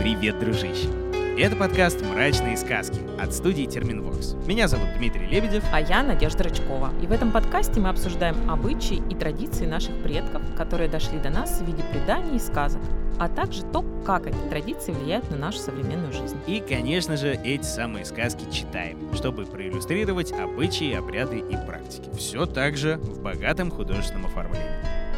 Привет, дружище! Это подкаст «Мрачные сказки» от студии Терминвокс. Меня зовут Дмитрий Лебедев. А я Надежда Рычкова. И в этом подкасте мы обсуждаем обычаи и традиции наших предков, которые дошли до нас в виде преданий и сказок, а также то, как эти традиции влияют на нашу современную жизнь. И, конечно же, эти самые сказки читаем, чтобы проиллюстрировать обычаи, обряды и практики. Все так же в богатом художественном оформлении.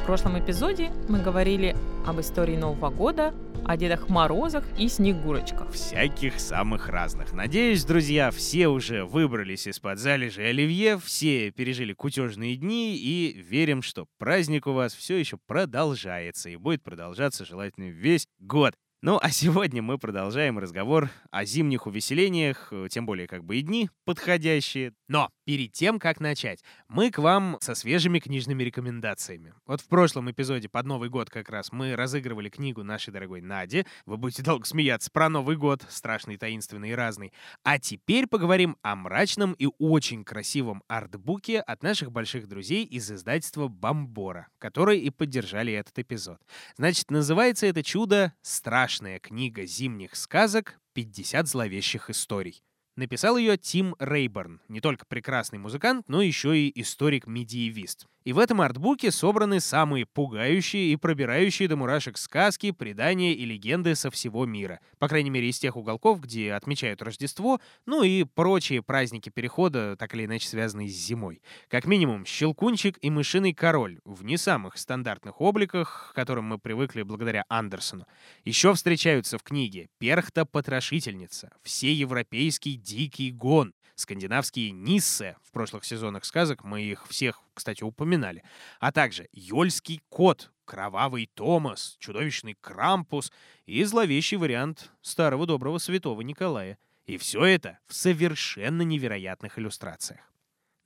В прошлом эпизоде мы говорили об истории Нового года, о Дедах Морозах и Снегурочках. Всяких самых разных. Надеюсь, друзья, все уже выбрались из-под залежи оливье, все пережили кутежные дни и верим, что праздник у вас все еще продолжается и будет продолжаться желательно весь год. Ну, а сегодня мы продолжаем разговор о зимних увеселениях, тем более как бы и дни подходящие. Но перед тем, как начать, мы к вам со свежими книжными рекомендациями. Вот в прошлом эпизоде под Новый год как раз мы разыгрывали книгу нашей дорогой Нади. Вы будете долго смеяться про Новый год, страшный, таинственный и разный. А теперь поговорим о мрачном и очень красивом артбуке от наших больших друзей из издательства «Бомбора», которые и поддержали этот эпизод. Значит, называется это чудо «Страшная книга зимних сказок. 50 зловещих историй». Написал ее Тим Рейберн, не только прекрасный музыкант, но еще и историк-медиевист. И в этом артбуке собраны самые пугающие и пробирающие до мурашек сказки, предания и легенды со всего мира. По крайней мере, из тех уголков, где отмечают Рождество, ну и прочие праздники Перехода, так или иначе связанные с зимой. Как минимум, Щелкунчик и Мышиный Король в не самых стандартных обликах, к которым мы привыкли благодаря Андерсону. Еще встречаются в книге Перхта-потрошительница, Всеевропейский дикий гон, скандинавские Ниссе, в прошлых сезонах сказок мы их всех, кстати, упоминали, а также Йольский кот, Кровавый Томас, Чудовищный Крампус и зловещий вариант старого доброго святого Николая. И все это в совершенно невероятных иллюстрациях.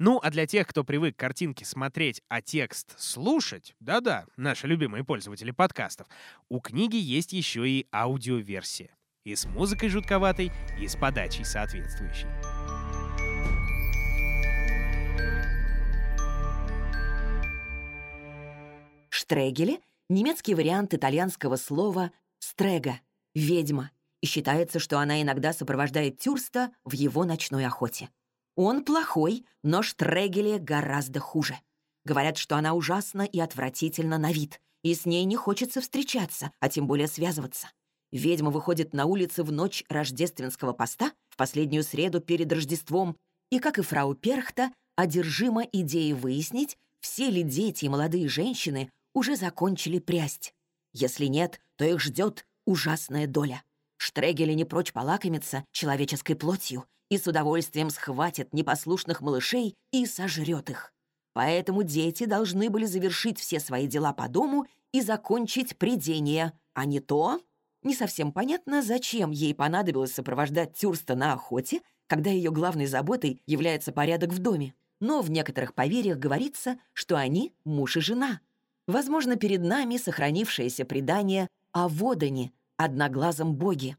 Ну, а для тех, кто привык картинки смотреть, а текст слушать, да-да, наши любимые пользователи подкастов, у книги есть еще и аудиоверсия. И с музыкой жутковатой, и с подачей соответствующей. Штрегеле — немецкий вариант итальянского слова «стрега» — «ведьма», и считается, что она иногда сопровождает Тюрста в его ночной охоте. Он плохой, но Штрегеле гораздо хуже. Говорят, что она ужасна и отвратительна на вид, и с ней не хочется встречаться, а тем более связываться. Ведьма выходит на улицы в ночь рождественского поста, в последнюю среду перед Рождеством, и, как и фрау Перхта, одержима идеей выяснить, все ли дети и молодые женщины уже закончили прясть. Если нет, то их ждет ужасная доля. Штрегели не прочь полакомиться человеческой плотью и с удовольствием схватит непослушных малышей и сожрет их. Поэтому дети должны были завершить все свои дела по дому и закончить придение, а не то... Не совсем понятно, зачем ей понадобилось сопровождать Тюрста на охоте, когда ее главной заботой является порядок в доме. Но в некоторых поверьях говорится, что они муж и жена. Возможно, перед нами сохранившееся предание о Водане, одноглазом боге.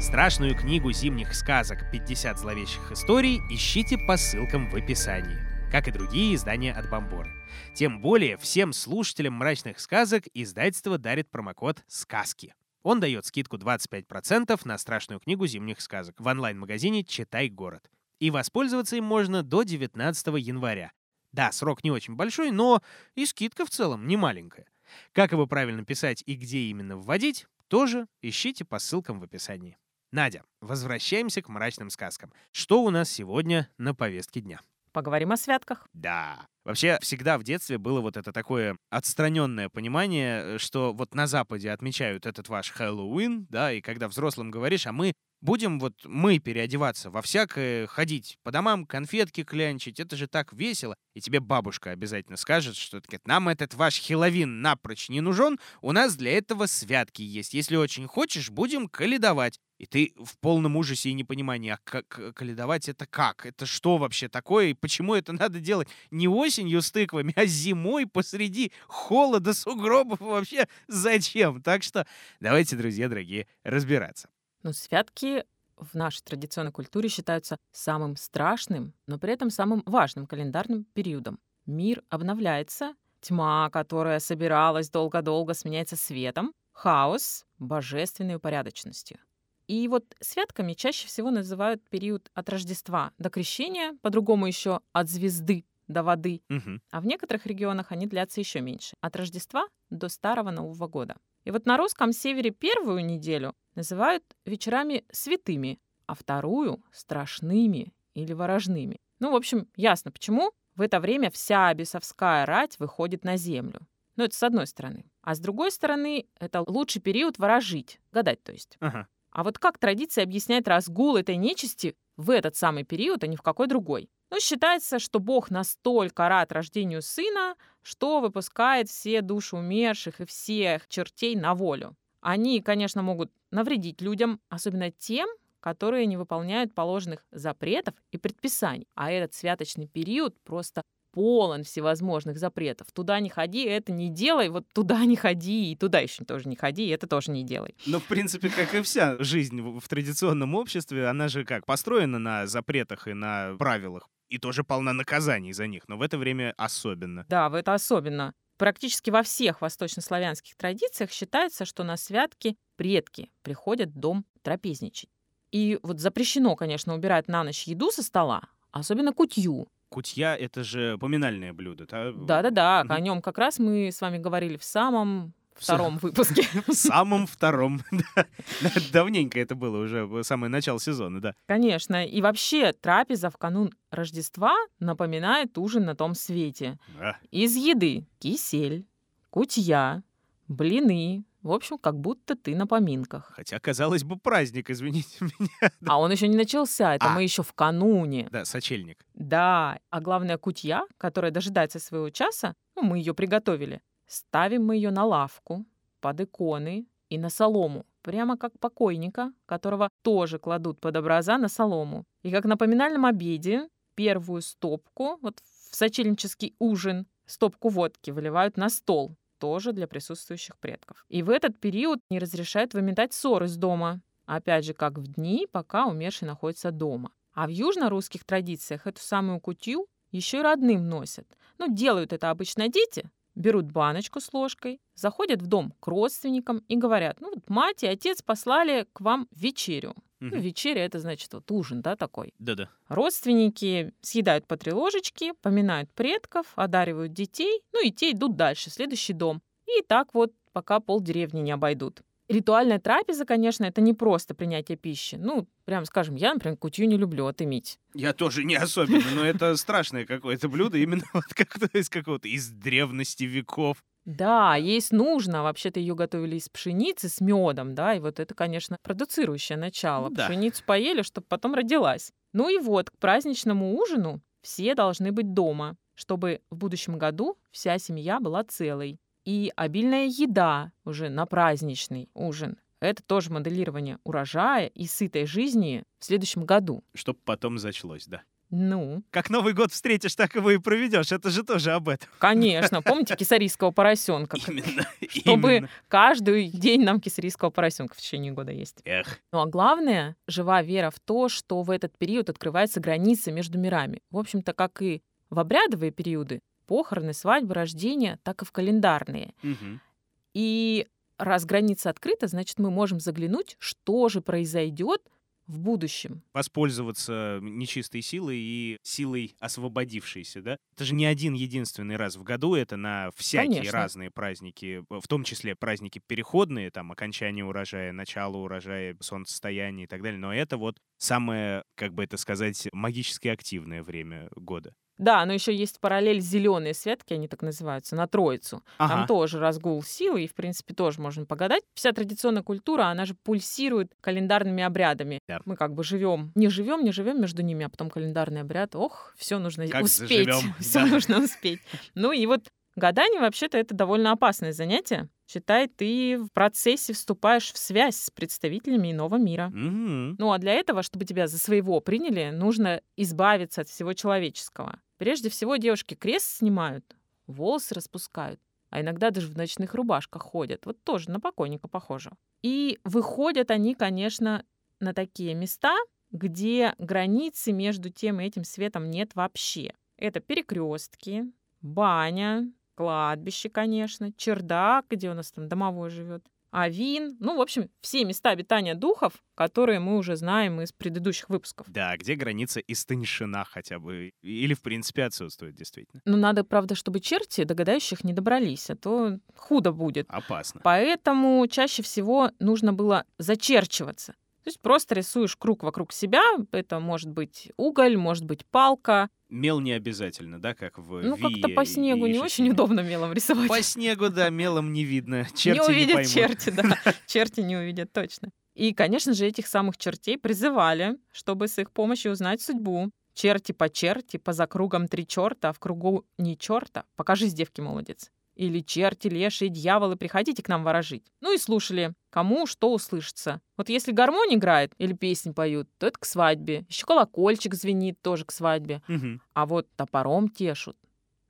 Страшную книгу зимних сказок «50 зловещих историй» ищите по ссылкам в описании, как и другие издания от Бомборы. Тем более всем слушателям «Мрачных сказок» издательство дарит промокод «Сказки». Он дает скидку 25% на страшную книгу зимних сказок в онлайн-магазине «Читай город». И воспользоваться им можно до 19 января. Да, срок не очень большой, но и скидка в целом не маленькая. Как его правильно писать и где именно вводить, тоже ищите по ссылкам в описании. Надя, возвращаемся к мрачным сказкам. Что у нас сегодня на повестке дня? Поговорим о святках. Да. Вообще, всегда в детстве было вот это такое отстраненное понимание, что вот на Западе отмечают этот ваш Хэллоуин, да, и когда взрослым говоришь, а мы будем вот мы переодеваться во всякое, ходить по домам, конфетки клянчить, это же так весело. И тебе бабушка обязательно скажет, что нам этот ваш Хеловин напрочь не нужен, у нас для этого святки есть. Если очень хочешь, будем каледовать. И ты в полном ужасе и непонимании, а как каледовать это как? Это что вообще такое? И почему это надо делать не осенью с тыквами, а зимой посреди холода, сугробов? Вообще зачем? Так что давайте, друзья дорогие, разбираться. Ну, святки в нашей традиционной культуре считаются самым страшным, но при этом самым важным календарным периодом. Мир обновляется, Тьма, которая собиралась долго-долго, сменяется светом. Хаос — божественной упорядоченностью. И вот святками чаще всего называют период от Рождества до Крещения, по-другому еще от звезды до воды. Мгм. А в некоторых регионах они длятся еще меньше, от Рождества до Старого Нового года. И вот на русском севере первую неделю называют вечерами святыми, а вторую — страшными или ворожными. Ну, в общем, ясно почему. В это время вся бесовская рать выходит на землю. Ну, это с одной стороны. А с другой стороны, это лучший период ворожить, гадать то есть. Ага. А вот как традиция объясняет разгул этой нечисти в этот самый период, а не в какой другой? Ну, считается, что Бог настолько рад рождению сына, что выпускает все души умерших и всех чертей на волю. Они, конечно, могут навредить людям, особенно тем, которые не выполняют положенных запретов и предписаний. А этот святочный период просто полон всевозможных запретов. Туда не ходи, это не делай, вот туда не ходи, и туда еще тоже не ходи, и это тоже не делай. Ну, в принципе, как и вся жизнь в традиционном обществе, она же как построена на запретах и на правилах, и тоже полна наказаний за них, но в это время особенно. Да, в это особенно. Практически во всех восточнославянских традициях считается, что на святки предки приходят в дом трапезничать. И вот запрещено, конечно, убирать на ночь еду со стола, особенно кутью. Кутья — это же поминальное блюдо, да? Да-да-да, о нем как раз мы с вами говорили в самом втором выпуске. В самом втором. да. Да, Давненько это было уже, самое начало сезона, да. Конечно. И вообще трапеза в канун Рождества напоминает ужин на том свете. Да. Из еды кисель, кутья, блины. В общем, как будто ты на поминках. Хотя, казалось бы, праздник, извините меня. А он еще не начался, это А. мы еще в кануне. Да, сочельник. Да, а главное кутья, которая дожидается своего часа, ну, мы ее приготовили. Ставим мы ее на лавку, под иконы и на солому, прямо как покойника, которого тоже кладут под образа на солому. И как на поминальном обеде первую стопку, вот в сочельнический ужин, стопку водки выливают на стол, тоже для присутствующих предков. И в этот период не разрешают выметать ссор из дома. Опять же, как в дни, пока умерший находится дома. А в южно-русских традициях эту самую кутью еще и родным носят. Ну, делают это обычно дети, берут баночку с ложкой, заходят в дом к родственникам и говорят, ну, вот мать и отец послали к вам вечерю. Ну, Мгм. вечеря — это значит вот ужин, да, такой. Да-да. Родственники съедают по три ложечки, поминают предков, одаривают детей, ну и те идут дальше, в следующий дом. И так вот, пока полдеревни не обойдут. Ритуальная трапеза, конечно, это не просто принятие пищи. Ну, прям скажем, я, например, кутью не люблю, а ты, Мить? Я тоже не особенно, но это страшное какое-то блюдо, именно вот как-то из какого-то, из древности веков. Да, есть нужно. Вообще-то ее готовили из пшеницы с медом, да, и вот это, конечно, продуцирующее начало. Ну да. Пшеницу поели, чтобы потом родилась. Ну и вот, к праздничному ужину все должны быть дома, чтобы в будущем году вся семья была целой. И обильная еда уже на праздничный ужин. Это тоже моделирование урожая и сытой жизни в следующем году. Чтоб потом зачлось, да. Ну, Как Новый год встретишь, так его и проведешь. Это же тоже об этом. конечно, помните кисарийского поросенка? Именно. Чтобы именно. каждый день нам кисарийского поросенка в течение года есть. Эх, Ну а главное, жива вера в то, что в этот период открывается граница между мирами. В общем-то, как и в обрядовые периоды, похороны, свадьбы, рождения, так и в календарные. мгм. И раз граница открыта, значит, мы можем заглянуть, что же произойдет в будущем. воспользоваться нечистой силой и силой освободившейся, да? Это же не один единственный раз в году, это на всякие Конечно. разные праздники, в том числе праздники переходные, там, окончание урожая, начало урожая, солнцестояние и так далее, но это вот самое, как бы это сказать, магически активное время года. Да, но еще есть параллель зеленые святки, они так называются, на Троицу. Там Ага. тоже разгул силы, и, в принципе, тоже можно погадать. Вся традиционная культура, она же пульсирует календарными обрядами. Да. Мы как бы живем, не живем, не живем между ними, а потом календарный обряд. Ох, все нужно Как успеть. Все да. нужно успеть. Ну и вот гадание вообще-то это довольно опасное занятие. Считай, ты в процессе вступаешь в связь с представителями иного мира. Мгм. Ну а для этого, чтобы тебя за своего приняли, нужно избавиться от всего человеческого. Прежде всего девушки крест снимают, волосы распускают, а иногда даже в ночных рубашках ходят. Вот тоже на покойника похоже. И выходят они, конечно, на такие места, где границы между тем и этим светом нет вообще. Это перекрестки, баня, кладбище, конечно, чердак, где у нас там домовой живет, Авин, ну, в общем, все места обитания духов, которые мы уже знаем из предыдущих выпусков. Да, где граница истоньшина хотя бы, или в принципе отсутствует действительно. Ну, надо, правда, чтобы черти догадающих не добрались, а то худо будет. Опасно. Поэтому чаще всего нужно было зачерчиваться. То есть просто рисуешь круг вокруг себя. Это может быть уголь, может быть палка. Мел не обязательно, да, как в Ну, как-то по и снегу не еще очень удобно мелом рисовать. По снегу, да, мелом не видно. Черти не увидят поймут. черти, да. Черти не увидят точно. И, конечно же, этих самых чертей призывали, чтобы с их помощью узнать судьбу. Черти по черти, по закругам три черта, а в кругу не черта. Покажись, девки, молодец. Или черти, леши, дьяволы, приходите к нам ворожить. Ну и слушали, кому что услышится. Вот если гармонь играет или песни поют, то это к свадьбе. Еще колокольчик звенит, тоже к свадьбе. Мгм. А вот топором тешут.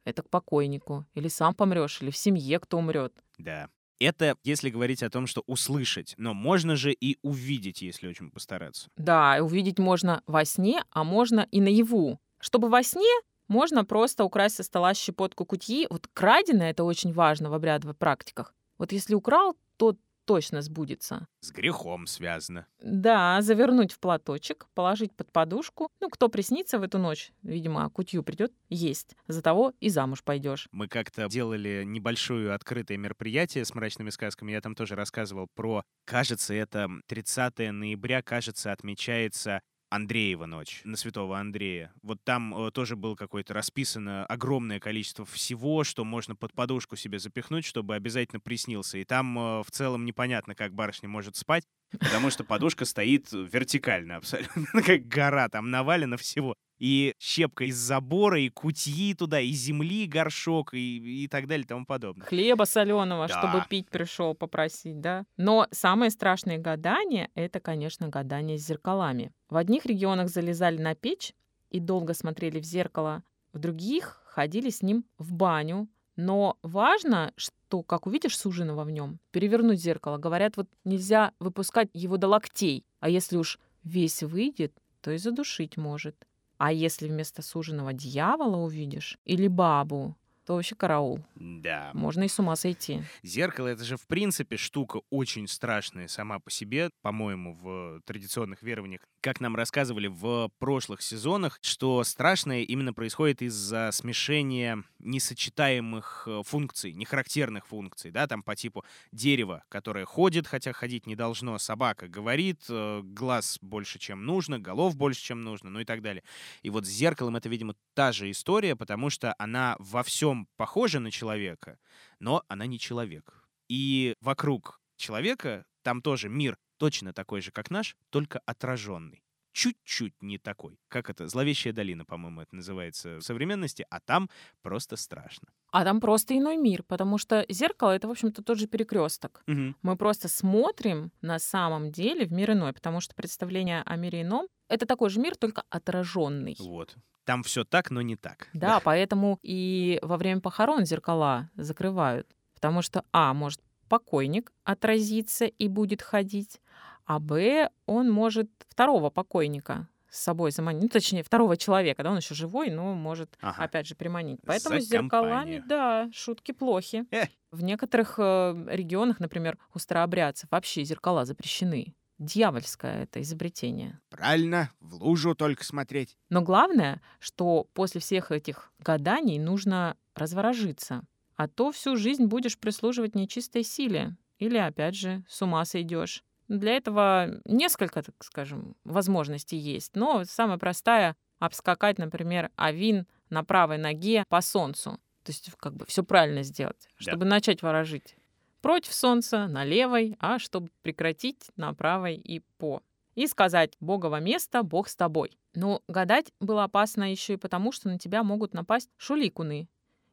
Это к покойнику. Или сам помрешь, или в семье кто умрет. Да. Это если говорить о том, что услышать, но можно же и увидеть, если очень постараться. Да, увидеть можно во сне, а можно и наяву. Чтобы во сне можно просто украсть со стола щепотку кутьи. Вот краденое — это очень важно в обрядовых практиках. Вот если украл, то точно сбудется. С грехом связано. Да, завернуть в платочек, положить под подушку. Ну, кто приснится в эту ночь, видимо, кутью придет есть. За того и замуж пойдешь. Мы как-то делали небольшое открытое мероприятие с мрачными сказками. Я там тоже рассказывал про, кажется, это 30 ноября, кажется, отмечается Андреева ночь, на Святого Андрея. Вот там э, тоже было какое-то расписано огромное количество всего, что можно под подушку себе запихнуть, чтобы обязательно приснился. И там э, в целом непонятно, как барышня может спать, потому что подушка стоит вертикально абсолютно, как гора, там навалено всего. И щепка из забора, и кутьи туда, и земли горшок, и, и так далее, и тому подобное. Хлеба соленого, Да. чтобы пить пришел попросить, да. Но самые страшные гадания — это, конечно, гадания с зеркалами. В одних регионах залезали на печь и долго смотрели в зеркало, в других ходили с ним в баню. Но важно, что, как увидишь суженого в нем, перевернуть зеркало. Говорят, вот нельзя выпускать его до локтей, а если уж весь выйдет, то и задушить может. А если вместо суженого дьявола увидишь или бабу, то вообще караул. Да. Можно и с ума сойти. Зеркало — это же, в принципе, штука очень страшная сама по себе, по-моему, в традиционных верованиях. Как нам рассказывали в прошлых сезонах, что страшное именно происходит из-за смешения несочетаемых э, функций, нехарактерных функций, да, там по типу дерева, которое ходит, хотя ходить не должно, собака говорит, э, глаз больше, чем нужно, голов больше, чем нужно, ну и так далее. И вот с зеркалом это, видимо, та же история, потому что она во всем похожа на человека, но она не человек. И вокруг человека там тоже мир точно такой же, как наш, только отраженный. Чуть-чуть не такой. Как это? Зловещая долина, по-моему, это называется в современности, а там просто страшно. А там просто иной мир, потому что зеркало это, в общем-то, тот же перекресток. Мгм. Мы просто смотрим на самом деле в мир иной, потому что представление о мире ином это такой же мир, только отраженный. Вот. Там все так, но не так. Да, поэтому и во время похорон зеркала закрывают. Потому что, а, может покойник отразиться и будет ходить, а б, он может второго покойника с собой заманить, ну, точнее, второго человека, да, он еще живой, но может, Ага. опять же, приманить. Поэтому За с зеркалами, компанию. да, шутки плохи. Э. В некоторых э, регионах, например, у старообрядцев вообще зеркала запрещены. Дьявольское это изобретение. Правильно, в лужу только смотреть. Но главное, что после всех этих гаданий нужно разворожиться. А то всю жизнь будешь прислуживать нечистой силе. Или, опять же, с ума сойдешь. Для этого несколько, так скажем, возможностей есть. Но самая простая — обскакать, например, авин на правой ноге по солнцу. То есть как бы все правильно сделать, Да. чтобы начать ворожить. Против солнца, на левой, а чтобы прекратить на правой и по и сказать «Богово место, Бог с тобой». Но гадать было опасно еще и потому, что на тебя могут напасть шуликуны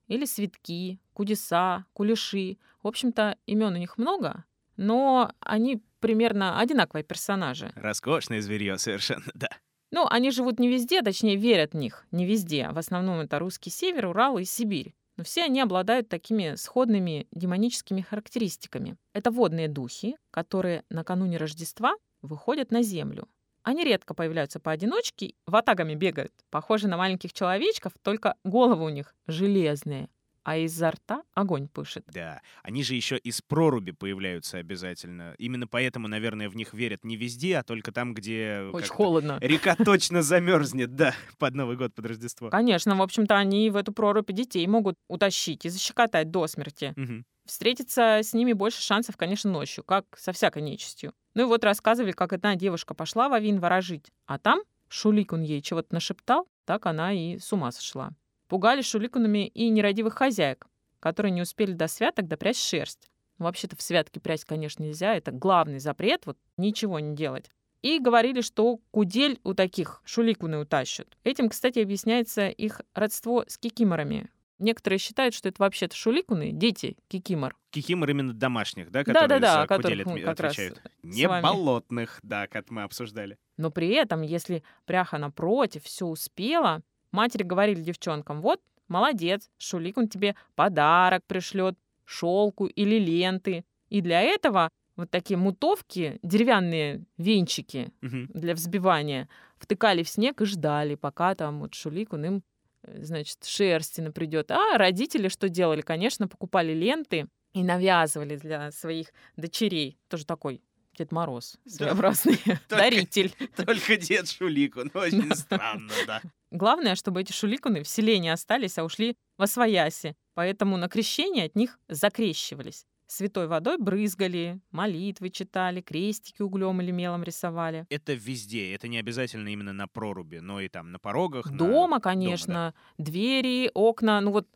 или свитки, кудеса, кулеши. В общем-то, имен у них много, но они примерно одинаковые персонажи. Роскошное зверье совершенно, да. Ну, они живут не везде, точнее, верят в них не везде. В основном это русский север, Урал и Сибирь. Но все они обладают такими сходными демоническими характеристиками. Это водные духи, которые накануне Рождества выходят на землю. Они редко появляются поодиночке, ватагами бегают, похожи на маленьких человечков, только головы у них железные. А изо рта огонь пышет. Да, они же еще из проруби появляются обязательно. Именно поэтому, наверное, в них верят не везде, а только там, где Очень холодно. река точно замерзнет, да, под Новый год, под Рождество. Конечно, в общем-то, они в эту прорубь детей могут утащить и защекотать до смерти. Мгм. Встретиться с ними больше шансов, конечно, ночью, как со всякой нечистью. Ну и вот рассказывали, как одна девушка пошла в Авин ворожить, а там Шуликун ей чего-то нашептал, так она и с ума сошла. Пугали шуликунами и нерадивых хозяек, которые не успели до святок допрячь шерсть. Ну, Вообще-то в святке прясть, конечно, нельзя, это главный запрет, вот ничего не делать. И говорили, что кудель у таких шуликуны утащат. Этим, кстати, объясняется их родство с кикиморами. Некоторые считают, что это вообще-то шуликуны, дети кикимор. Кикимор именно домашних, да, которые Да-да-да, за о которых кудель отме- как раз отвечают? с Не болотных, да, как мы обсуждали. Но при этом, если пряха напротив все успела, матери говорили девчонкам, вот, молодец, Шуликун тебе подарок пришлет, шелку или ленты. И для этого вот такие мутовки, деревянные венчики Мгм. для взбивания, втыкали в снег и ждали, пока там вот Шуликун им, э, значит, шерстина придет. А родители что делали? Конечно, покупали ленты и навязывали для своих дочерей. Тоже такой Дед Мороз своеобразный даритель. Только дед Шулику, ну очень странно, да. Главное, чтобы эти шуликуны в селе не остались, а ушли во свояси. Поэтому на крещение от них закрещивались. Святой водой брызгали, молитвы читали, крестики углем или мелом рисовали. Это везде, это не обязательно именно на проруби, но и там на порогах. на- Дома, конечно, двери, окна, ну вот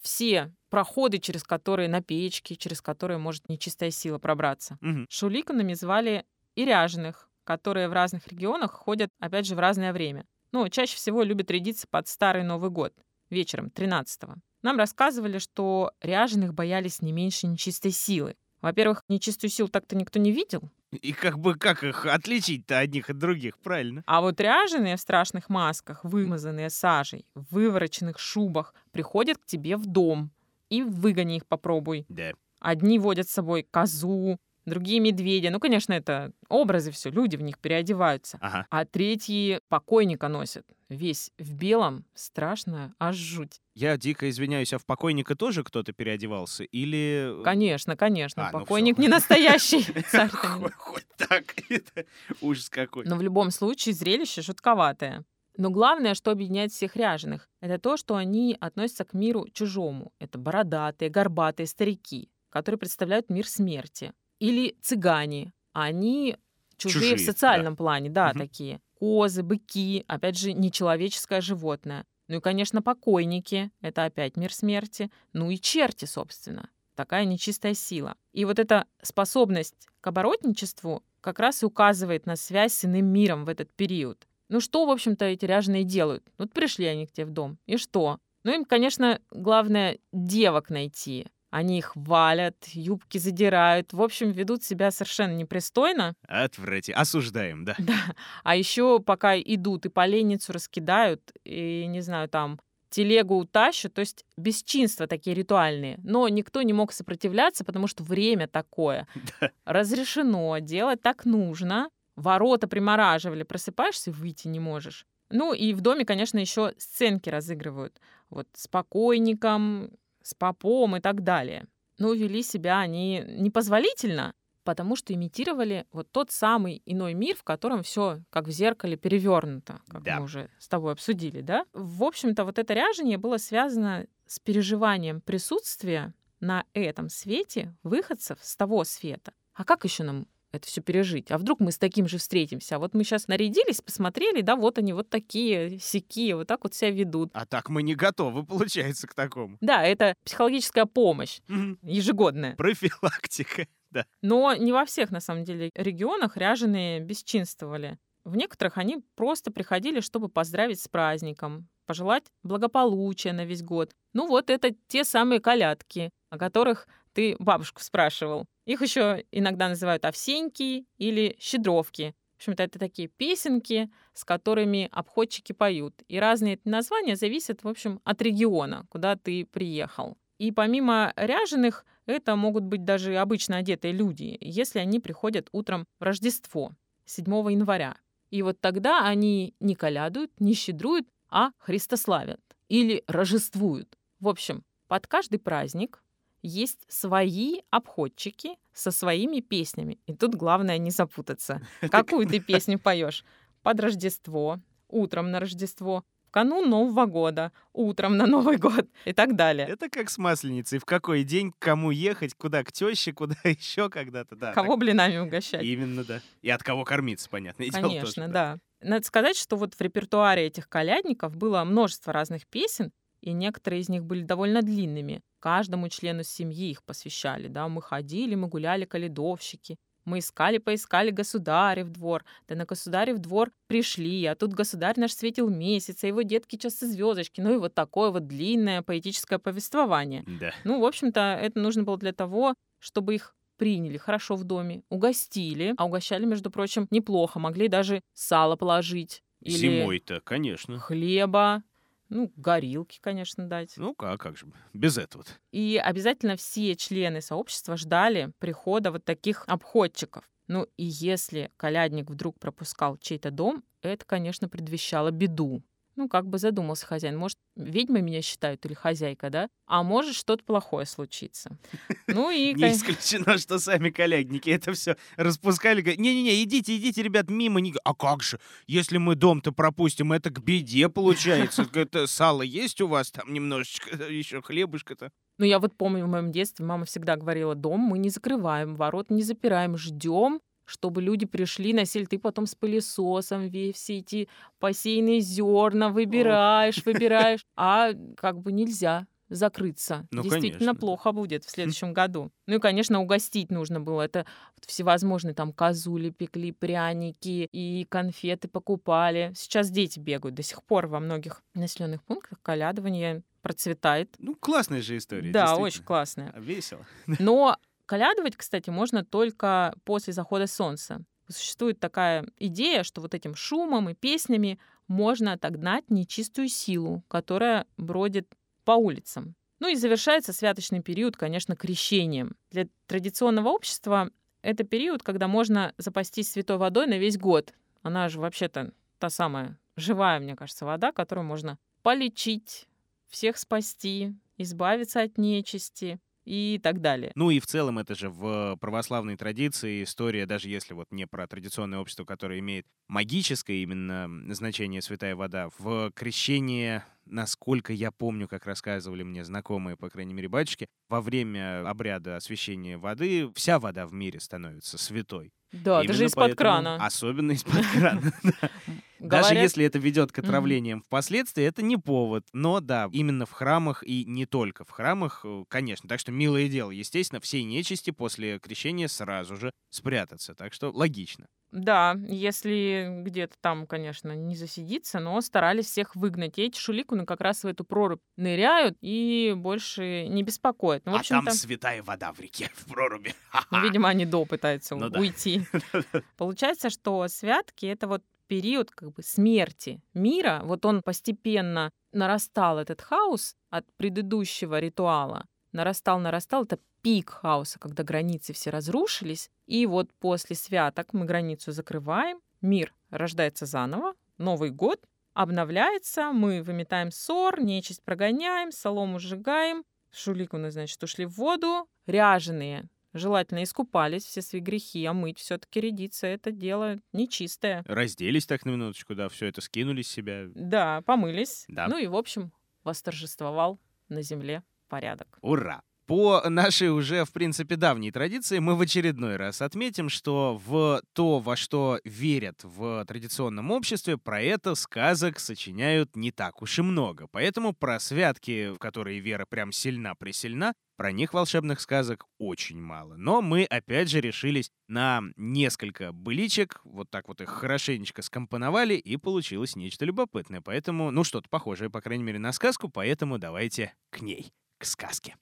все проходы, через которые на печке, через которые может нечистая сила пробраться. Мгм. Шуликунами звали и ряженых, которые в разных регионах ходят, опять же, в разное время. Ну, чаще всего любят рядиться под Старый Новый год, вечером 13-го. Нам рассказывали, что ряженых боялись не меньше нечистой силы. Во-первых, нечистую силу так-то никто не видел, И как бы как их отличить-то одних от других, правильно? а вот ряженые в страшных масках, вымазанные сажей, в вывороченных шубах, приходят к тебе в дом. И выгони их попробуй. Да. Одни водят с собой козу, другие медведя. Ну, конечно, это образы все, люди в них переодеваются. Ага. А третьи покойника носят. Весь в белом, страшно, аж жуть. Я дико извиняюсь, а в покойника тоже кто-то переодевался? Или... Конечно, конечно, А, ну покойник всё. не настоящий. Хоть так. Ужас какой. Но в любом случае зрелище жутковатое. Но главное, что объединяет всех ряженых, это то, что они относятся к миру чужому. Это бородатые, горбатые старики, которые представляют мир смерти. Или цыгане. Они чужие, в Чужие, социальном плане, да, Мгм. такие. Козы, быки, опять же, нечеловеческое животное. Ну и, конечно, покойники, это опять мир смерти. Ну и черти, собственно. Такая нечистая сила. И вот эта способность к оборотничеству как раз и указывает на связь с иным миром в этот период. Ну что, в общем-то, эти ряженые делают? Вот пришли они к тебе в дом. И что? Ну им, конечно, главное девок найти. Они их валят, юбки задирают. В общем, ведут себя совершенно непристойно. Отвратительно. Осуждаем, да. Да. А еще пока идут и поленницу раскидают, и, не знаю, там телегу утащат, то есть бесчинства такие ритуальные. Но никто не мог сопротивляться, потому что время такое. Да. Разрешено, делать так нужно. Ворота примораживали, просыпаешься выйти не можешь. Ну и в доме, конечно, еще сценки разыгрывают. Вот с покойником, с попом и так далее. Но вели себя они непозволительно, потому что имитировали вот тот самый иной мир, в котором все как в зеркале перевернуто, как Да. мы уже с тобой обсудили, да? В общем-то, вот это ряжение было связано с переживанием присутствия на этом свете выходцев с того света. А как еще нам это все пережить? А вдруг мы с таким же встретимся? А вот мы сейчас нарядились, посмотрели, да, вот они вот такие, сякие, вот так вот себя ведут. А так мы не готовы, получается, к такому. Да, это психологическая помощь ежегодная. Профилактика. Да. Но не во всех, на самом деле, регионах ряженые бесчинствовали. В некоторых они просто приходили, чтобы поздравить с праздником, пожелать благополучия на весь год. Ну вот это те самые колядки, о которых ты бабушку спрашивал. Их еще иногда называют овсеньки или щедровки. В общем-то, это такие песенки, с которыми обходчики поют. И разные названия зависят, в общем, от региона, куда ты приехал. И помимо ряженых, это могут быть даже обычно одетые люди, если они приходят утром в Рождество, 7 января. И вот тогда они не колядуют, не щедруют, а христославят или рожествуют. В общем, Под каждый праздник есть свои обходчики со своими песнями. И тут главное не запутаться. Какую ты песню поешь? Под Рождество, утром на Рождество, в канун Нового года, утром на Новый год и так далее. Это как с масленицей. В какой день, к кому ехать, куда к теще, куда еще когда-то, да. Кого так- блинами угощать? Именно, да. И от кого кормиться, понятное дело. тоже, Конечно, да. Надо сказать, что вот в репертуаре этих колядников было множество разных песен, и некоторые из них были довольно длинными. Каждому члену семьи их посвящали, да. Мы ходили, мы гуляли, каледовщики. Мы искали, поискали государев двор. Да на государев двор пришли, а тут государь наш светил месяц, а его детки часто звездочки. Ну и вот такое вот длинное поэтическое повествование. Да. Ну, в общем-то, это нужно было для того, чтобы их приняли хорошо в доме, угостили, а угощали, между прочим, неплохо, могли даже сало положить. Или Зимой-то, конечно. хлеба, ну, горилки, конечно, дать. Ну как, как же, без этого -то. И обязательно все члены сообщества ждали прихода вот таких обходчиков. Ну и если колядник вдруг пропускал чей-то дом, это, конечно, предвещало беду. Ну, как бы задумался хозяин. Может, ведьмой меня считают или хозяйка, да? А может, что-то плохое случится. Ну и... Не исключено, что сами коллегники это все распускали. Не-не-не, идите, идите, ребят, мимо. А как же, если мы дом-то пропустим, это к беде получается. Это сало есть у вас там немножечко, еще хлебушка-то. Ну, я вот помню в моем детстве, мама всегда говорила, дом мы не закрываем, ворот не запираем, ждем, чтобы люди пришли, носили. Ты потом с пылесосом ве- все эти посеянные зерна выбираешь, выбираешь. А как бы нельзя закрыться. Ну, Действительно конечно, плохо будет в следующем году. Ну и, конечно, угостить нужно было. Это всевозможные там козули пекли, пряники и конфеты покупали. Сейчас дети бегают до сих пор во многих населенных пунктах. Колядование процветает. Ну, классная же история. Да, очень классная. Весело. Но колядовать, кстати, можно только после захода солнца. Существует такая идея, что вот этим шумом и песнями можно отогнать нечистую силу, которая бродит по улицам. Ну и завершается святочный период, конечно, крещением. Для традиционного общества это период, когда можно запастись святой водой на весь год. Она же вообще-то та самая живая, мне кажется, вода, которую можно полечить, всех спасти, избавиться от нечисти и так далее. Ну и в целом это же в православной традиции история, даже если вот не про традиционное общество, которое имеет магическое именно значение святая вода, в крещении, насколько я помню, как рассказывали мне знакомые, по крайней мере, батюшки, во время обряда освящения воды вся вода в мире становится святой. Да, Именно даже из-под крана. Особенно из-под крана. да. Даже Говорят, если это ведет к отравлениям впоследствии, это не повод. Но да, именно в храмах и не только в храмах, э, конечно. Так что милое дело. Естественно, всей нечисти после крещения сразу же спрятаться. Так что логично. Да, если где-то там, конечно, не засидится, но старались всех выгнать. И эти шуликуны как раз в эту прорубь ныряют и больше не беспокоят. Ну, а там святая вода в реке, в проруби. ну, видимо, они до пытаются Ну да. уйти. Получается, что святки — это вот период как бы смерти мира. Вот он постепенно нарастал, этот хаос от предыдущего ритуала. Нарастал, нарастал. Это пик хаоса, когда границы все разрушились. И вот после святок мы границу закрываем, мир рождается заново, Новый год обновляется, мы выметаем ссор, нечисть прогоняем, солому сжигаем, шуликуны, значит, ушли в воду, ряженые желательно искупались, все свои грехи, а мыть все-таки рядиться это дело нечистое. Разделись так на минуточку, да, все это скинули с себя. Да, помылись. Да. Ну и, в общем, восторжествовал на земле порядок. Ура! По нашей уже, в принципе, давней традиции мы в очередной раз отметим, что в то, во что верят в традиционном обществе, про это сказок сочиняют не так уж и много. Поэтому про святки, в которые вера прям сильна-пресильна, про них волшебных сказок очень мало. Но мы, опять же, решились на несколько быличек, вот так вот их хорошенечко скомпоновали, и получилось нечто любопытное. Поэтому, ну, что-то похожее, по крайней мере, на сказку, поэтому давайте к ней, к сказке.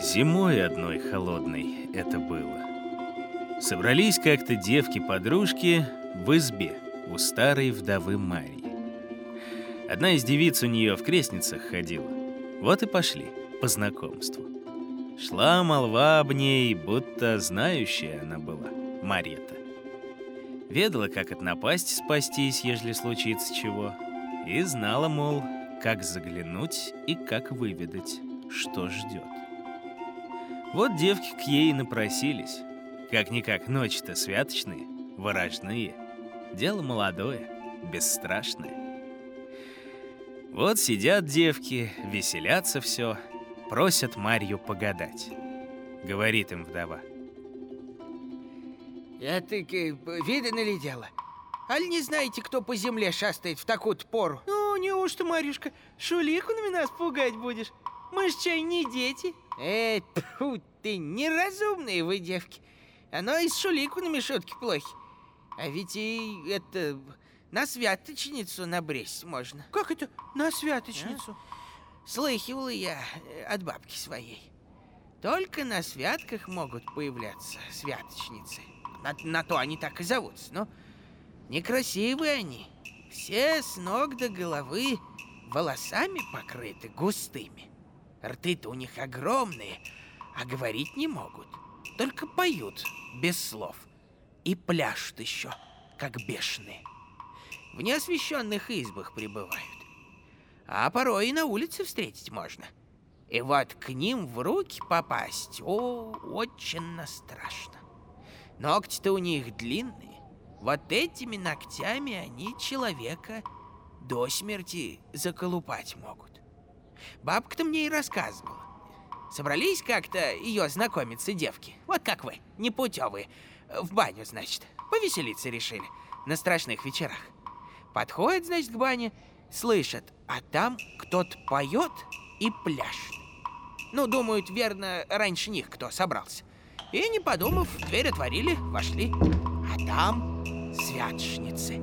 Зимой одной холодной это было. Собрались как-то девки-подружки в избе у старой вдовы Марии. Одна из девиц у нее в крестницах ходила. Вот и пошли по знакомству. Шла молва об ней, будто знающая она была, Марета. Ведала, как от напасти спастись, ежели случится чего. И знала, мол, как заглянуть и как выведать, что ждет. Вот девки к ей напросились. Как-никак ночи-то святочные, ворожные. Дело молодое, бесстрашное. Вот сидят девки, веселятся все, просят Марью погадать. Говорит им вдова. Я таки видано ли дело? Аль не знаете, кто по земле шастает в такую-то пору? Ну, неужто, Марюшка, шуликунами нас пугать будешь? Мы ж чай не дети. Эй, тьфу, ты неразумные вы, девки. Оно и с шуликунами шутки плохи. А ведь и это... На святочницу набресть можно. Как это на святочницу? А? Слыхивала я э, от бабки своей. Только на святках могут появляться святочницы. На, на то они так и зовутся, но некрасивые они. Все с ног до головы волосами покрыты густыми. Рты-то у них огромные, а говорить не могут. Только поют без слов. И пляшут еще, как бешеные. В неосвещенных избах пребывают. А порой и на улице встретить можно. И вот к ним в руки попасть, о, очень страшно. Ногти-то у них длинные. Вот этими ногтями они человека до смерти заколупать могут. Бабка-то мне и рассказывала. Собрались как-то ее знакомиться девки, вот как вы, непутевые, в баню, значит, повеселиться решили на страшных вечерах. Подходят, значит, к бане, слышат, а там кто-то поет и пляшет. Ну, думают, верно, раньше них кто собрался. И, не подумав, дверь отворили, вошли. А там святошницы.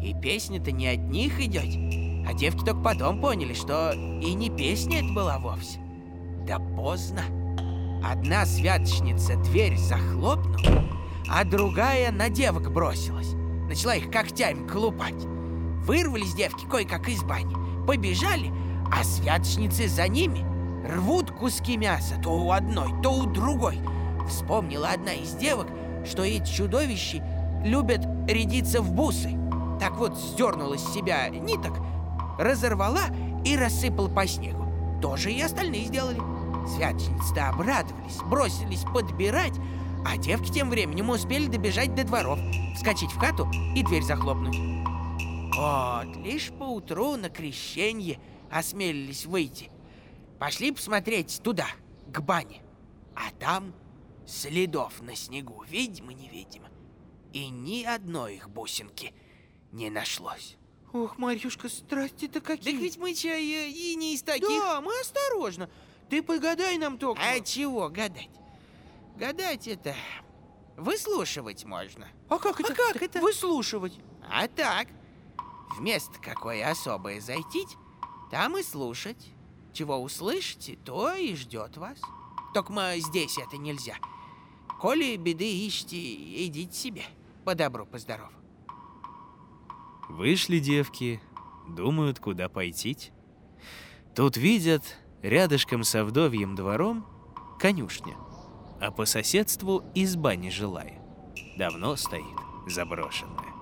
И песня-то не от них идет. А девки только потом поняли, что и не песня это была вовсе. Да поздно. Одна святочница дверь захлопнула, а другая на девок бросилась. Начала их когтями колупать. Вырвались девки кое-как из бани, побежали, а святочницы за ними рвут куски мяса то у одной, то у другой – Вспомнила одна из девок, что эти чудовища любят рядиться в бусы. Так вот, сдернула с себя ниток, разорвала и рассыпала по снегу. Тоже и остальные сделали. Святочницы-то обрадовались, бросились подбирать, а девки тем временем успели добежать до дворов, вскочить в хату и дверь захлопнуть. Вот, лишь поутру на крещенье осмелились выйти. Пошли посмотреть туда, к бане. А там Следов на снегу, видимо-невидимо. И ни одной их бусинки не нашлось. Ох, Марьюшка, страсти-то какие. Так ведь мы чай э, и не из таких. Да, мы осторожно. Ты погадай нам только. А чего гадать? Гадать это... Выслушивать можно. А как это? А как это? Выслушивать. А так. Вместо какое особое зайти, там и слушать. Чего услышите, то и ждет вас. Только здесь это нельзя. Коли беды ищите, идите себе. По добру, по здорову. Вышли девки, думают, куда пойти. Тут видят, рядышком со вдовьим двором конюшня, а по соседству изба нежилая. Давно стоит, заброшенная.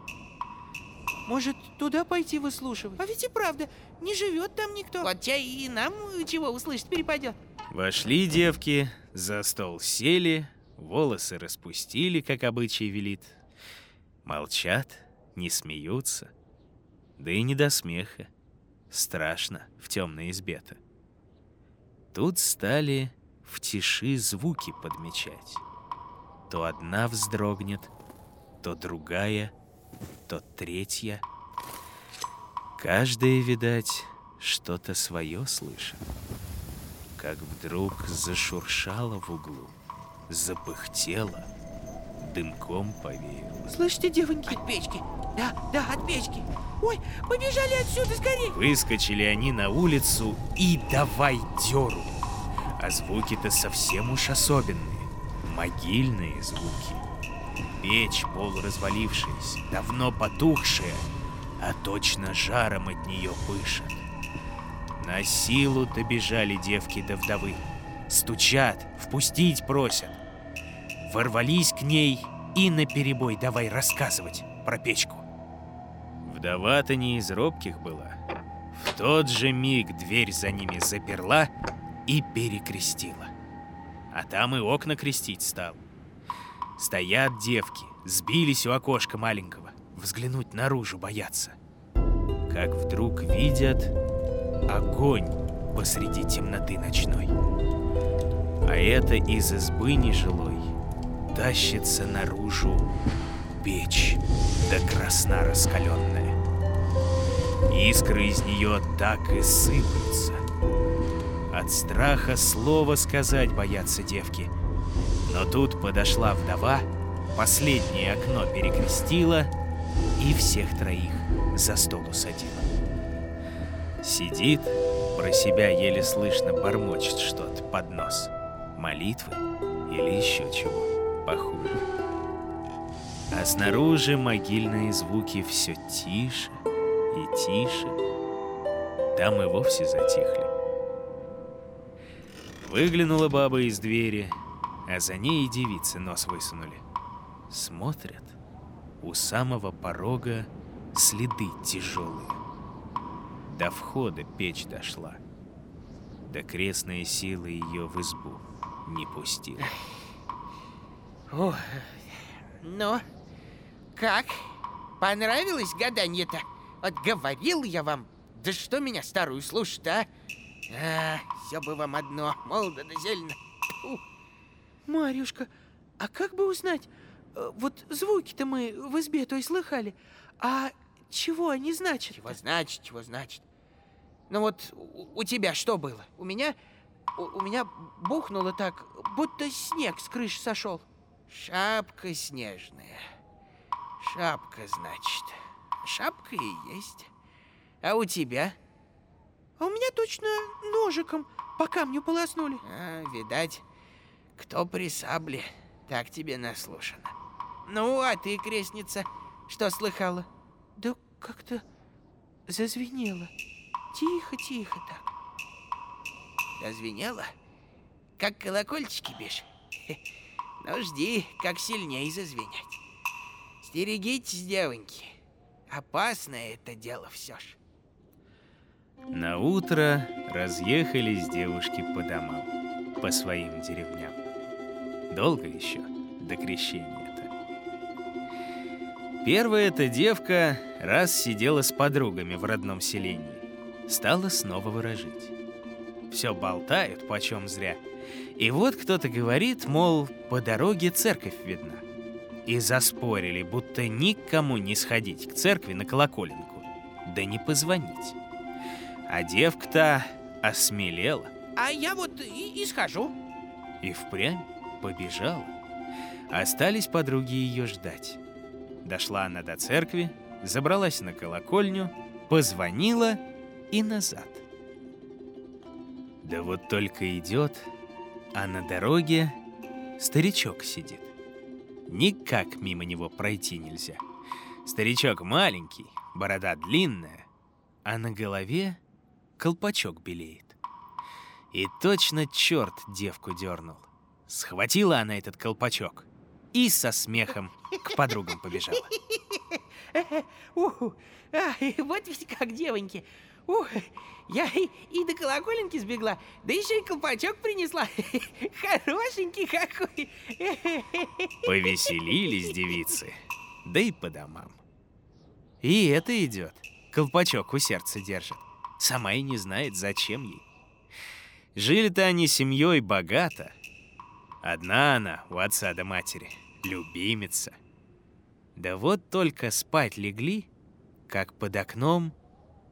Может, туда пойти выслушивать? А ведь и правда, не живет там никто. Чай и нам чего услышать перепадет. Вошли девки, за стол сели, волосы распустили, как обычай велит. Молчат, не смеются. Да и не до смеха. Страшно в темной избе-то. Тут стали в тиши звуки подмечать. То одна вздрогнет, то другая, то третья. Каждая, видать, что-то свое слышит. Как вдруг зашуршало в углу запыхтело, дымком повеяло. Слышите, девоньки? От печки. Да, да, от печки. Ой, побежали отсюда скорее. Выскочили они на улицу и давай дёру. А звуки-то совсем уж особенные. Могильные звуки. Печь полуразвалившаяся, давно потухшая, а точно жаром от нее пышет. На силу добежали девки до вдовы. Стучат, впустить просят ворвались к ней и наперебой давай рассказывать про печку. Вдова-то не из робких была. В тот же миг дверь за ними заперла и перекрестила. А там и окна крестить стал. Стоят девки, сбились у окошка маленького, взглянуть наружу боятся. Как вдруг видят огонь посреди темноты ночной. А это из избы нежилой тащится наружу печь, да красна раскаленная. Искры из нее так и сыплются. От страха слова сказать боятся девки. Но тут подошла вдова, последнее окно перекрестила и всех троих за стол усадила. Сидит, про себя еле слышно бормочет что-то под нос. Молитвы или еще чего похуже. А снаружи могильные звуки все тише и тише. Там и вовсе затихли. Выглянула баба из двери, а за ней и девицы нос высунули. Смотрят, у самого порога следы тяжелые. До входа печь дошла. До крестные силы ее в избу не пустила. О, ну, как? Понравилось гаданье-то? Вот говорил я вам, да что меня старую слушать, а? А, все бы вам одно, молодо да зелено. Тьфу. Марюшка, а как бы узнать? э, Вот звуки-то мы в избе той слыхали. А чего они значат? Чего значит, чего значит? Ну вот у, у тебя что было? У меня... У, у меня бухнуло так, Будто снег с крыши сошел. шапка снежная. Шапка, значит. Шапка и есть. А у тебя? А у меня точно ножиком по камню полоснули. А, видать, кто при сабле, так тебе наслушано. Ну, а ты, крестница, что слыхала? Да как-то зазвенело. Тихо-тихо так. Зазвенело? Как колокольчики бишь? Хе, Ну, жди, как сильнее зазвенять. Стерегитесь, девоньки. Опасное это дело все ж. На утро разъехались девушки по домам, по своим деревням. Долго еще до крещения-то. Первая эта девка раз сидела с подругами в родном селении. Стала снова выражить. Все болтают, почем зря. И вот кто-то говорит, мол, по дороге церковь видна. И заспорили, будто никому не сходить к церкви на колоколенку, да не позвонить. А девка-то осмелела А я вот и, и схожу. и впрямь побежала. Остались подруги ее ждать. Дошла она до церкви, забралась на колокольню, позвонила и назад. Да вот только идет, а на дороге старичок сидит. Никак мимо него пройти нельзя. Старичок маленький, борода длинная, а на голове колпачок белеет. И точно черт девку дернул. Схватила она этот колпачок и со смехом к подругам побежала. А, и вот ведь как девоньки. Ух, я и, и до колоколенки сбегла, да еще и колпачок принесла. Хорошенький какой. Повеселились девицы, да и по домам. И это идет, колпачок у сердца держит. Сама и не знает, зачем ей. Жили-то они семьей богато. Одна она у отца да матери, любимица. Да вот только спать легли, как под окном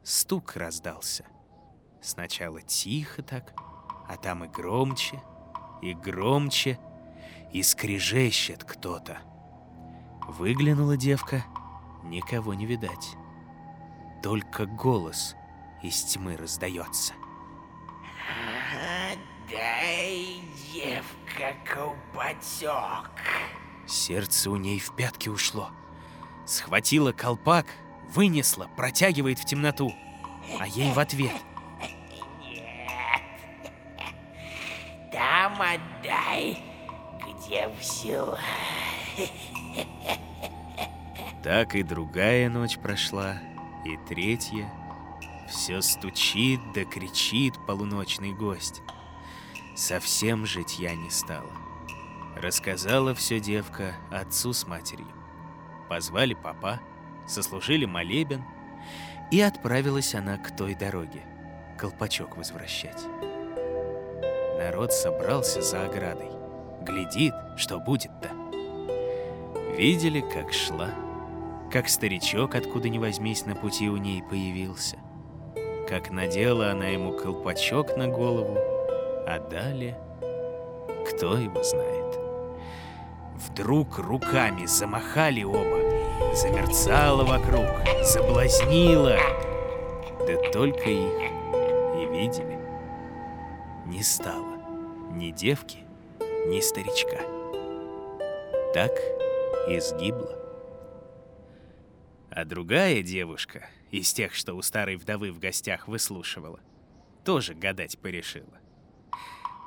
стук раздался. Сначала тихо так, а там и громче, и громче, и скрежещет кто-то. Выглянула девка, никого не видать. Только голос из тьмы раздается. Дай, девка, колпачок. Сердце у ней в пятки ушло. Схватила колпак, вынесла, протягивает в темноту. А ей в ответ. Там отдай, где взяла. Так и другая ночь прошла, и третья. Все стучит да кричит полуночный гость. Совсем житья не стало. Рассказала все девка отцу с матерью. Позвали папа, сослужили молебен, и отправилась она к той дороге, колпачок возвращать. Народ собрался за оградой, глядит, что будет-то. Видели, как шла, как старичок, откуда ни возьмись, на пути у ней появился, как надела она ему колпачок на голову, а далее кто его знает. Вдруг руками замахали оба, замерцало вокруг, заблазнило. Да только их и видели. Не стало ни девки, ни старичка. Так и сгибла. А другая девушка, из тех, что у старой вдовы в гостях выслушивала, тоже гадать порешила.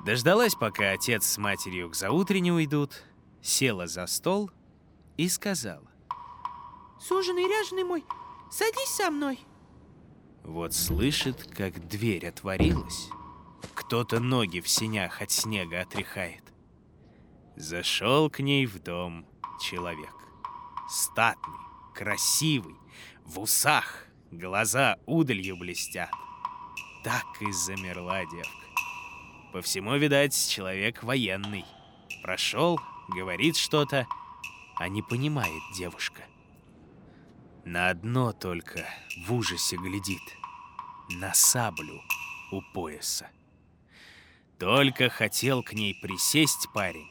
Дождалась, пока отец с матерью к заутренне уйдут, села за стол и сказала. Суженый ряженый мой, садись со мной. Вот слышит, как дверь отворилась. Кто-то ноги в синях от снега отряхает. Зашел к ней в дом человек. Статный, красивый, в усах, глаза удалью блестят. Так и замерла девка. По всему, видать, человек военный. Прошел, говорит что-то, а не понимает девушка. На одно только в ужасе глядит. На саблю у пояса. Только хотел к ней присесть парень,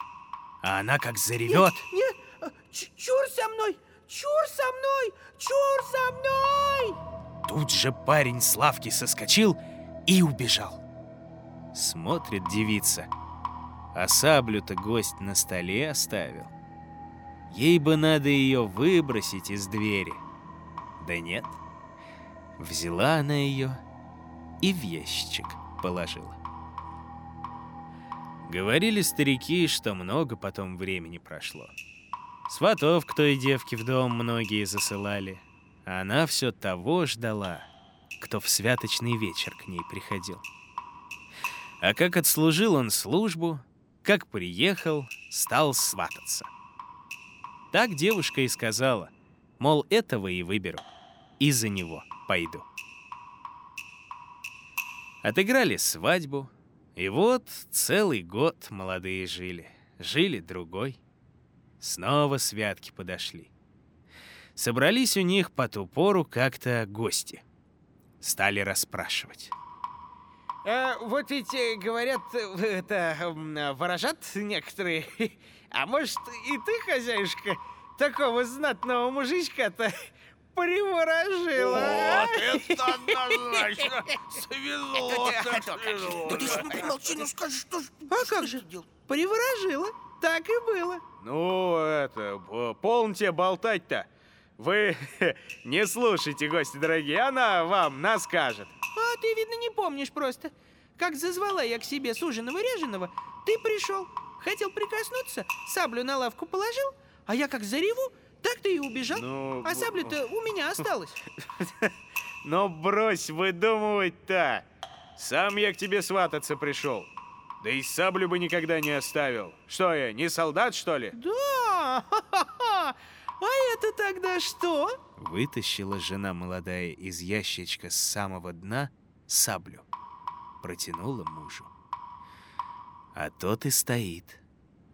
а она как заревет. Нет, нет, чур со мной, чур со мной, чур со мной! Тут же парень с лавки соскочил и убежал. Смотрит девица, а саблю-то гость на столе оставил. Ей бы надо ее выбросить из двери. Да нет. Взяла она ее и в ящичек положила. Говорили старики, что много потом времени прошло. Сватов к той девке в дом многие засылали, она все того ждала, кто в святочный вечер к ней приходил. А как отслужил он службу, как приехал, стал свататься. Так девушка и сказала, мол, этого и выберу, и за него пойду. Отыграли свадьбу, и вот целый год молодые жили, жили другой. Снова святки подошли. Собрались у них по ту пору как-то гости. Стали расспрашивать. А, вот ведь э, говорят, э, это ворожат некоторые. А может, и ты, хозяюшка, такого знатного мужичка-то приворожила? а? Вот это однозначно! Свезло, так свезло. Да ты ж, ну, ну скажи, что ж... А как же? Приворожила. Так и было. Ну, это, п- полните болтать-то. Вы не слушайте, гости дорогие, она вам наскажет. А ты, видно, не помнишь просто. Как зазвала я к себе суженого реженого, ты пришел, хотел прикоснуться, саблю на лавку положил, а я как зареву, так ты и убежал. Ну, а сабля-то у меня осталась. Но брось выдумывать-то. Сам я к тебе свататься пришел. Да и саблю бы никогда не оставил. Что я, не солдат, что ли? Да, ха-ха-ха. А это тогда что? Вытащила жена молодая из ящичка с самого дна саблю. Протянула мужу. А тот и стоит,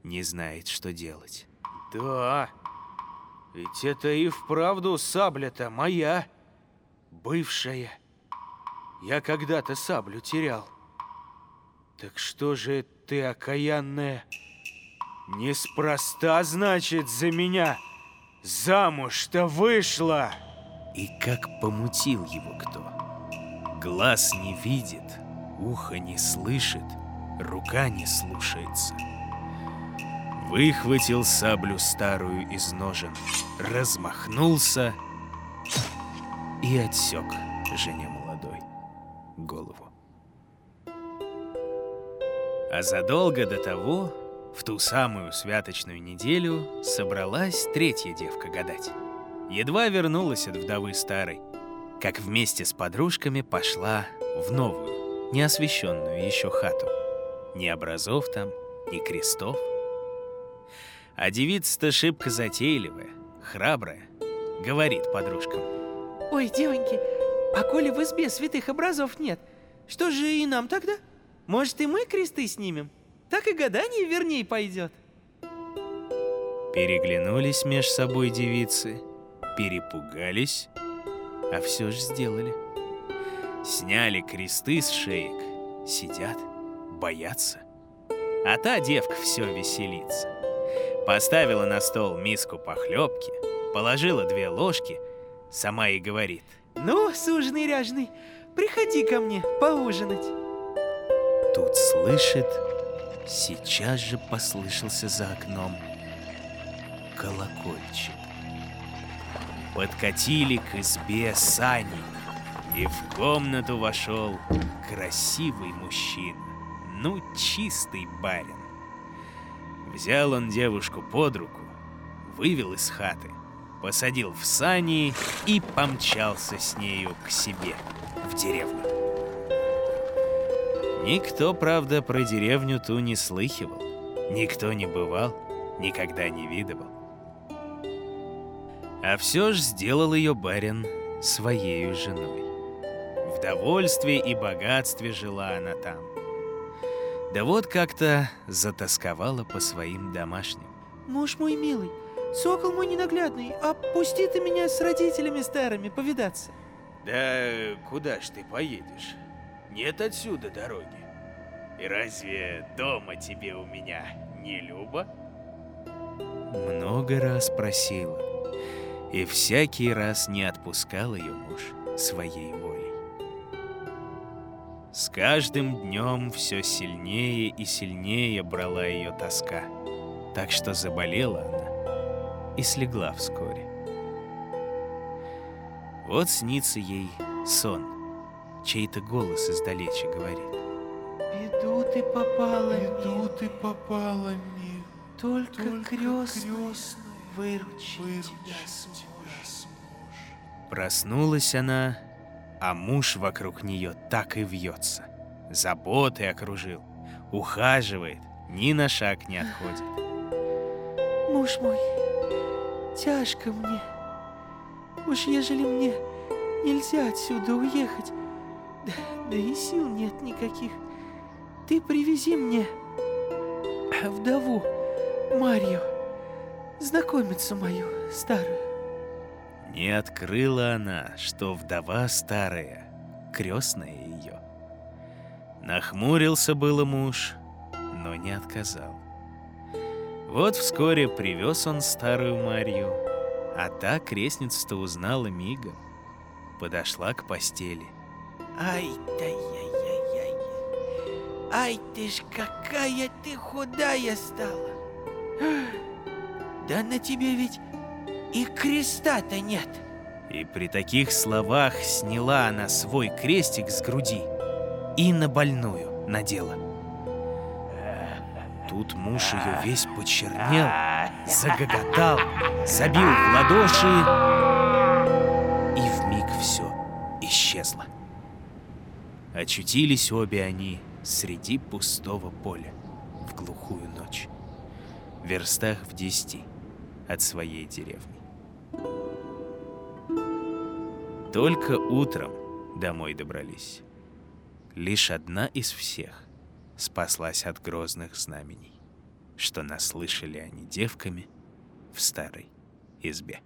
не знает, что делать. Да, ведь это и вправду сабля-то моя, бывшая. Я когда-то саблю терял. Так что же ты, окаянная, неспроста, значит, за меня замуж-то вышла? И как помутил его кто. Глаз не видит, ухо не слышит, рука не слушается. Выхватил саблю старую из ножен, размахнулся и отсек жене молодой голову. А задолго до того В ту самую святочную неделю собралась третья девка гадать. Едва вернулась от вдовы старой, как вместе с подружками пошла в новую, неосвещенную еще хату. Ни образов там, ни крестов. А девица-то шибко затейливая, храбрая, говорит подружкам. Ой, девоньки, а коли в избе святых образов нет, что же и нам тогда? Может, и мы кресты снимем? Так и гадание верней пойдет. Переглянулись меж собой девицы, перепугались, а все же сделали. Сняли кресты с шеек, сидят, боятся. А та девка все веселится. Поставила на стол миску похлебки, положила две ложки, сама и говорит. Ну, суженый ряжный, приходи ко мне поужинать. Тут слышит, сейчас же послышался за окном колокольчик. Подкатили к избе сани, и в комнату вошел красивый мужчина, ну чистый барин. Взял он девушку под руку, вывел из хаты, посадил в сани и помчался с нею к себе в деревню. Никто, правда, про деревню ту не слыхивал, никто не бывал, никогда не видывал. А все ж сделал ее барин своей женой. В довольстве и богатстве жила она там. Да вот как-то затасковала по своим домашним. Муж мой милый, сокол мой ненаглядный, опусти ты меня с родителями старыми повидаться. Да куда ж ты поедешь? Нет отсюда дороги. И разве дома тебе у меня не любо? Много раз просила, и всякий раз не отпускал ее муж своей волей. С каждым днем все сильнее и сильнее брала ее тоска, так что заболела она и слегла вскоре. Вот снится ей сон, чей-то голос издалече говорит. Беду ты попала, Беду мне, ты попала, мир, только, только крестный крестный выручи выручит тебя. тебя сможет. Проснулась она, а муж вокруг нее так и вьется. Заботой окружил, ухаживает, ни на шаг не отходит. Муж мой, тяжко мне. Уж ежели мне нельзя отсюда уехать, да, да и сил нет никаких, ты привези мне вдову Марью, знакомицу мою старую. Не открыла она, что вдова старая, крестная ее. Нахмурился было муж, но не отказал. Вот вскоре привез он старую Марью, а та крестница-то узнала мигом. Подошла к постели. Ай-да-яй-яй-яй. Ай, ты ж какая ты худая стала. Да на тебе ведь и креста-то нет. И при таких словах сняла она свой крестик с груди и на больную надела. Тут муж ее весь почернел, загоготал, забил в ладоши, и вмиг все исчезло. Очутились обе они среди пустого поля в глухую ночь, в верстах в десяти от своей деревни. Только утром домой добрались. Лишь одна из всех спаслась от грозных знамений, что наслышали они девками в старой избе.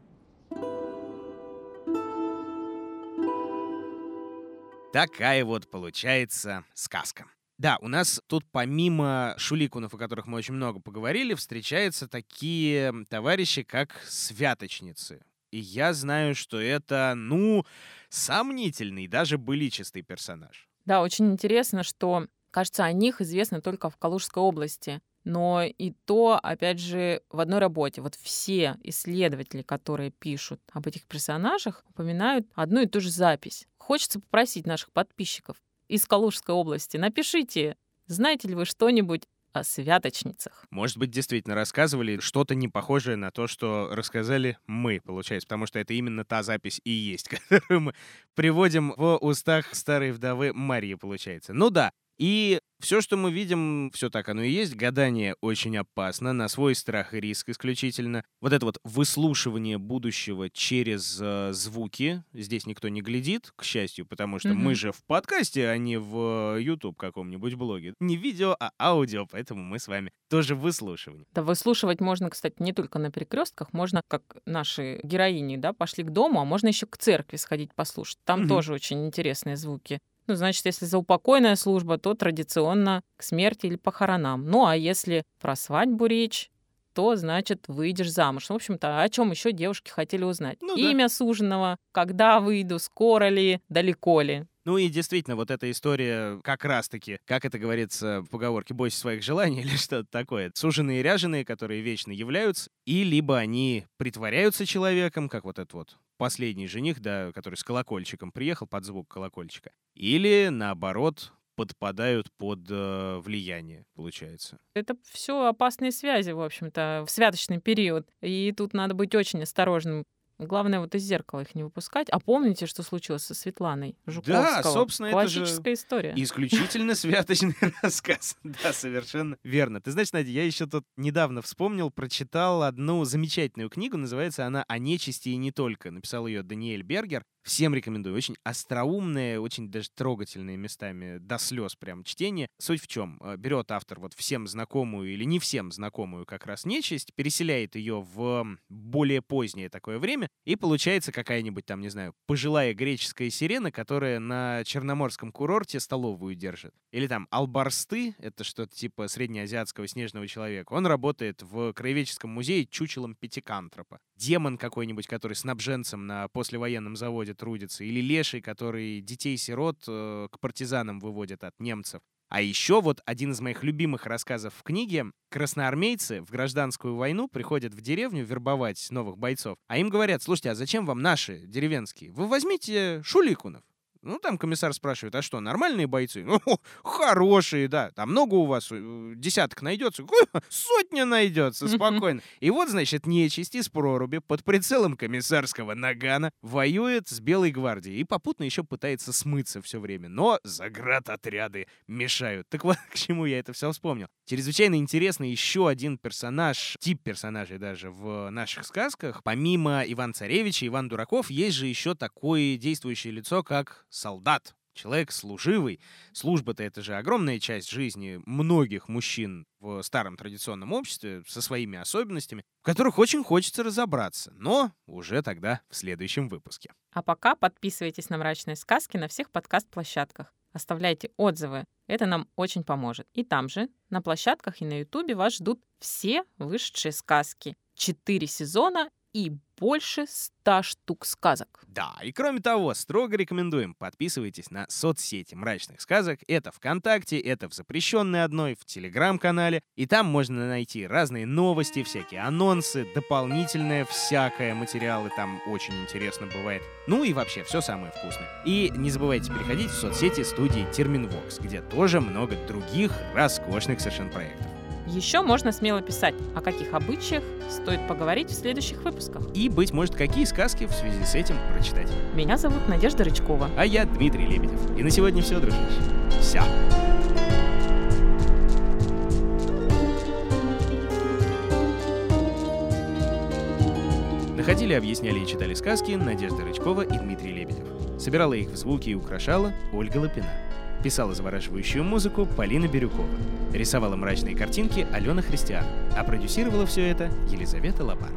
Такая вот получается сказка. Да, у нас тут помимо шуликунов, о которых мы очень много поговорили, встречаются такие товарищи, как святочницы. И я знаю, что это, ну, сомнительный, даже быличистый персонаж. Да, очень интересно, что, кажется, о них известно только в Калужской области. Но и то, опять же, в одной работе. Вот все исследователи, которые пишут об этих персонажах, упоминают одну и ту же запись. Хочется попросить наших подписчиков из Калужской области, напишите, знаете ли вы что-нибудь о святочницах. Может быть, действительно рассказывали что-то не похожее на то, что рассказали мы, получается, потому что это именно та запись и есть, которую мы приводим в устах старой вдовы Марии, получается. Ну да, и все, что мы видим, все так оно и есть. Гадание очень опасно, на свой страх и риск исключительно. Вот это вот выслушивание будущего через э, звуки. Здесь никто не глядит, к счастью, потому что Мгм. мы же в подкасте, а не в э, YouTube каком-нибудь блоге. Не видео, а аудио, поэтому мы с вами тоже в выслушивании. Да выслушивать можно, кстати, не только на перекрестках, можно, как наши героини, да, пошли к дому, а можно еще к церкви сходить послушать. Там Мгм. тоже очень интересные звуки. Ну, значит, если за упокойная служба, то традиционно к смерти или похоронам. Ну, а если про свадьбу речь, то, значит, выйдешь замуж. В общем-то, о чем еще девушки хотели узнать? Ну да. Имя суженого, когда выйду, скоро ли, далеко ли. Ну и действительно, вот эта история как раз-таки, как это говорится в поговорке, бойся своих желаний или что-то такое. Суженые и ряженые, которые вечно являются, и либо они притворяются человеком, как вот этот вот последний жених, да, который с колокольчиком приехал под звук колокольчика, или наоборот подпадают под э, влияние, получается. Это все опасные связи, в общем-то, в святочный период. И тут надо быть очень осторожным. Главное, вот из зеркала их не выпускать. А помните, что случилось со Светланой Жуковского? собственно, это же Классическая история. Исключительно святочный рассказ. Да, совершенно верно. Ты знаешь, Надя, я еще тут недавно вспомнил, прочитал одну замечательную книгу, называется она «О нечисти и не только». Написал ее Даниэль Бергер. Всем рекомендую. Очень остроумное, очень даже трогательные местами, до слез прям чтение. Суть в чем? Э, Берет автор вот всем знакомую или не всем знакомую как раз нечисть, переселяет ее в более позднее такое время, и получается какая-нибудь там, не знаю, пожилая греческая сирена, которая на черноморском курорте столовую держит. Или там Албарсты, это что-то типа среднеазиатского снежного человека. Он работает в краеведческом музее чучелом пятикантропа. Демон какой-нибудь, который снабженцем на послевоенном заводе трудится. Или леший, который детей-сирот э, к партизанам выводит от немцев. А еще вот один из моих любимых рассказов в книге. Красноармейцы в гражданскую войну приходят в деревню вербовать новых бойцов. А им говорят, слушайте, а зачем вам наши деревенские? Вы возьмите шуликунов. Ну, там комиссар спрашивает, а что, нормальные бойцы? Ну, хорошие, да. Там много у вас, э, десяток найдется? Сотня найдется, спокойно. И вот, значит, нечисть из проруби под прицелом комиссарского нагана воюет с Белой гвардией и попутно еще пытается смыться все время. Но заградотряды мешают. Так вот, к чему я это все вспомнил. Чрезвычайно интересный еще один персонаж, тип персонажей даже в наших сказках. Помимо Иван Царевича, Иван Дураков, есть же еще такое действующее лицо, как солдат. Человек служивый. Служба-то это же огромная часть жизни многих мужчин в старом традиционном обществе со своими особенностями, в которых очень хочется разобраться, но уже тогда в следующем выпуске. А пока подписывайтесь на «Мрачные сказки» на всех подкаст-площадках. Оставляйте отзывы. Это нам очень поможет. И там же, на площадках и на Ютубе вас ждут все вышедшие сказки. Четыре сезона и больше ста штук сказок. Да, и кроме того, строго рекомендуем, подписывайтесь на соцсети мрачных сказок. Это ВКонтакте, это в запрещенной одной, в Телеграм-канале. И там можно найти разные новости, всякие анонсы, дополнительное всякое материалы. Там очень интересно бывает. Ну и вообще, все самое вкусное. И не забывайте переходить в соцсети студии Терминвокс, где тоже много других роскошных совершенно проектов. Еще можно смело писать, о каких обычаях стоит поговорить в следующих выпусках. И, быть может, какие сказки в связи с этим прочитать. Меня зовут Надежда Рычкова. А я Дмитрий Лебедев. И на сегодня все, дружище. Все. Находили, объясняли и читали сказки Надежда Рычкова и Дмитрий Лебедев. Собирала их в звуки и украшала Ольга Лапина. Писала завораживающую музыку Полина Бирюкова. Рисовала мрачные картинки Алена Христиан. А продюсировала все это Елизавета Лопат.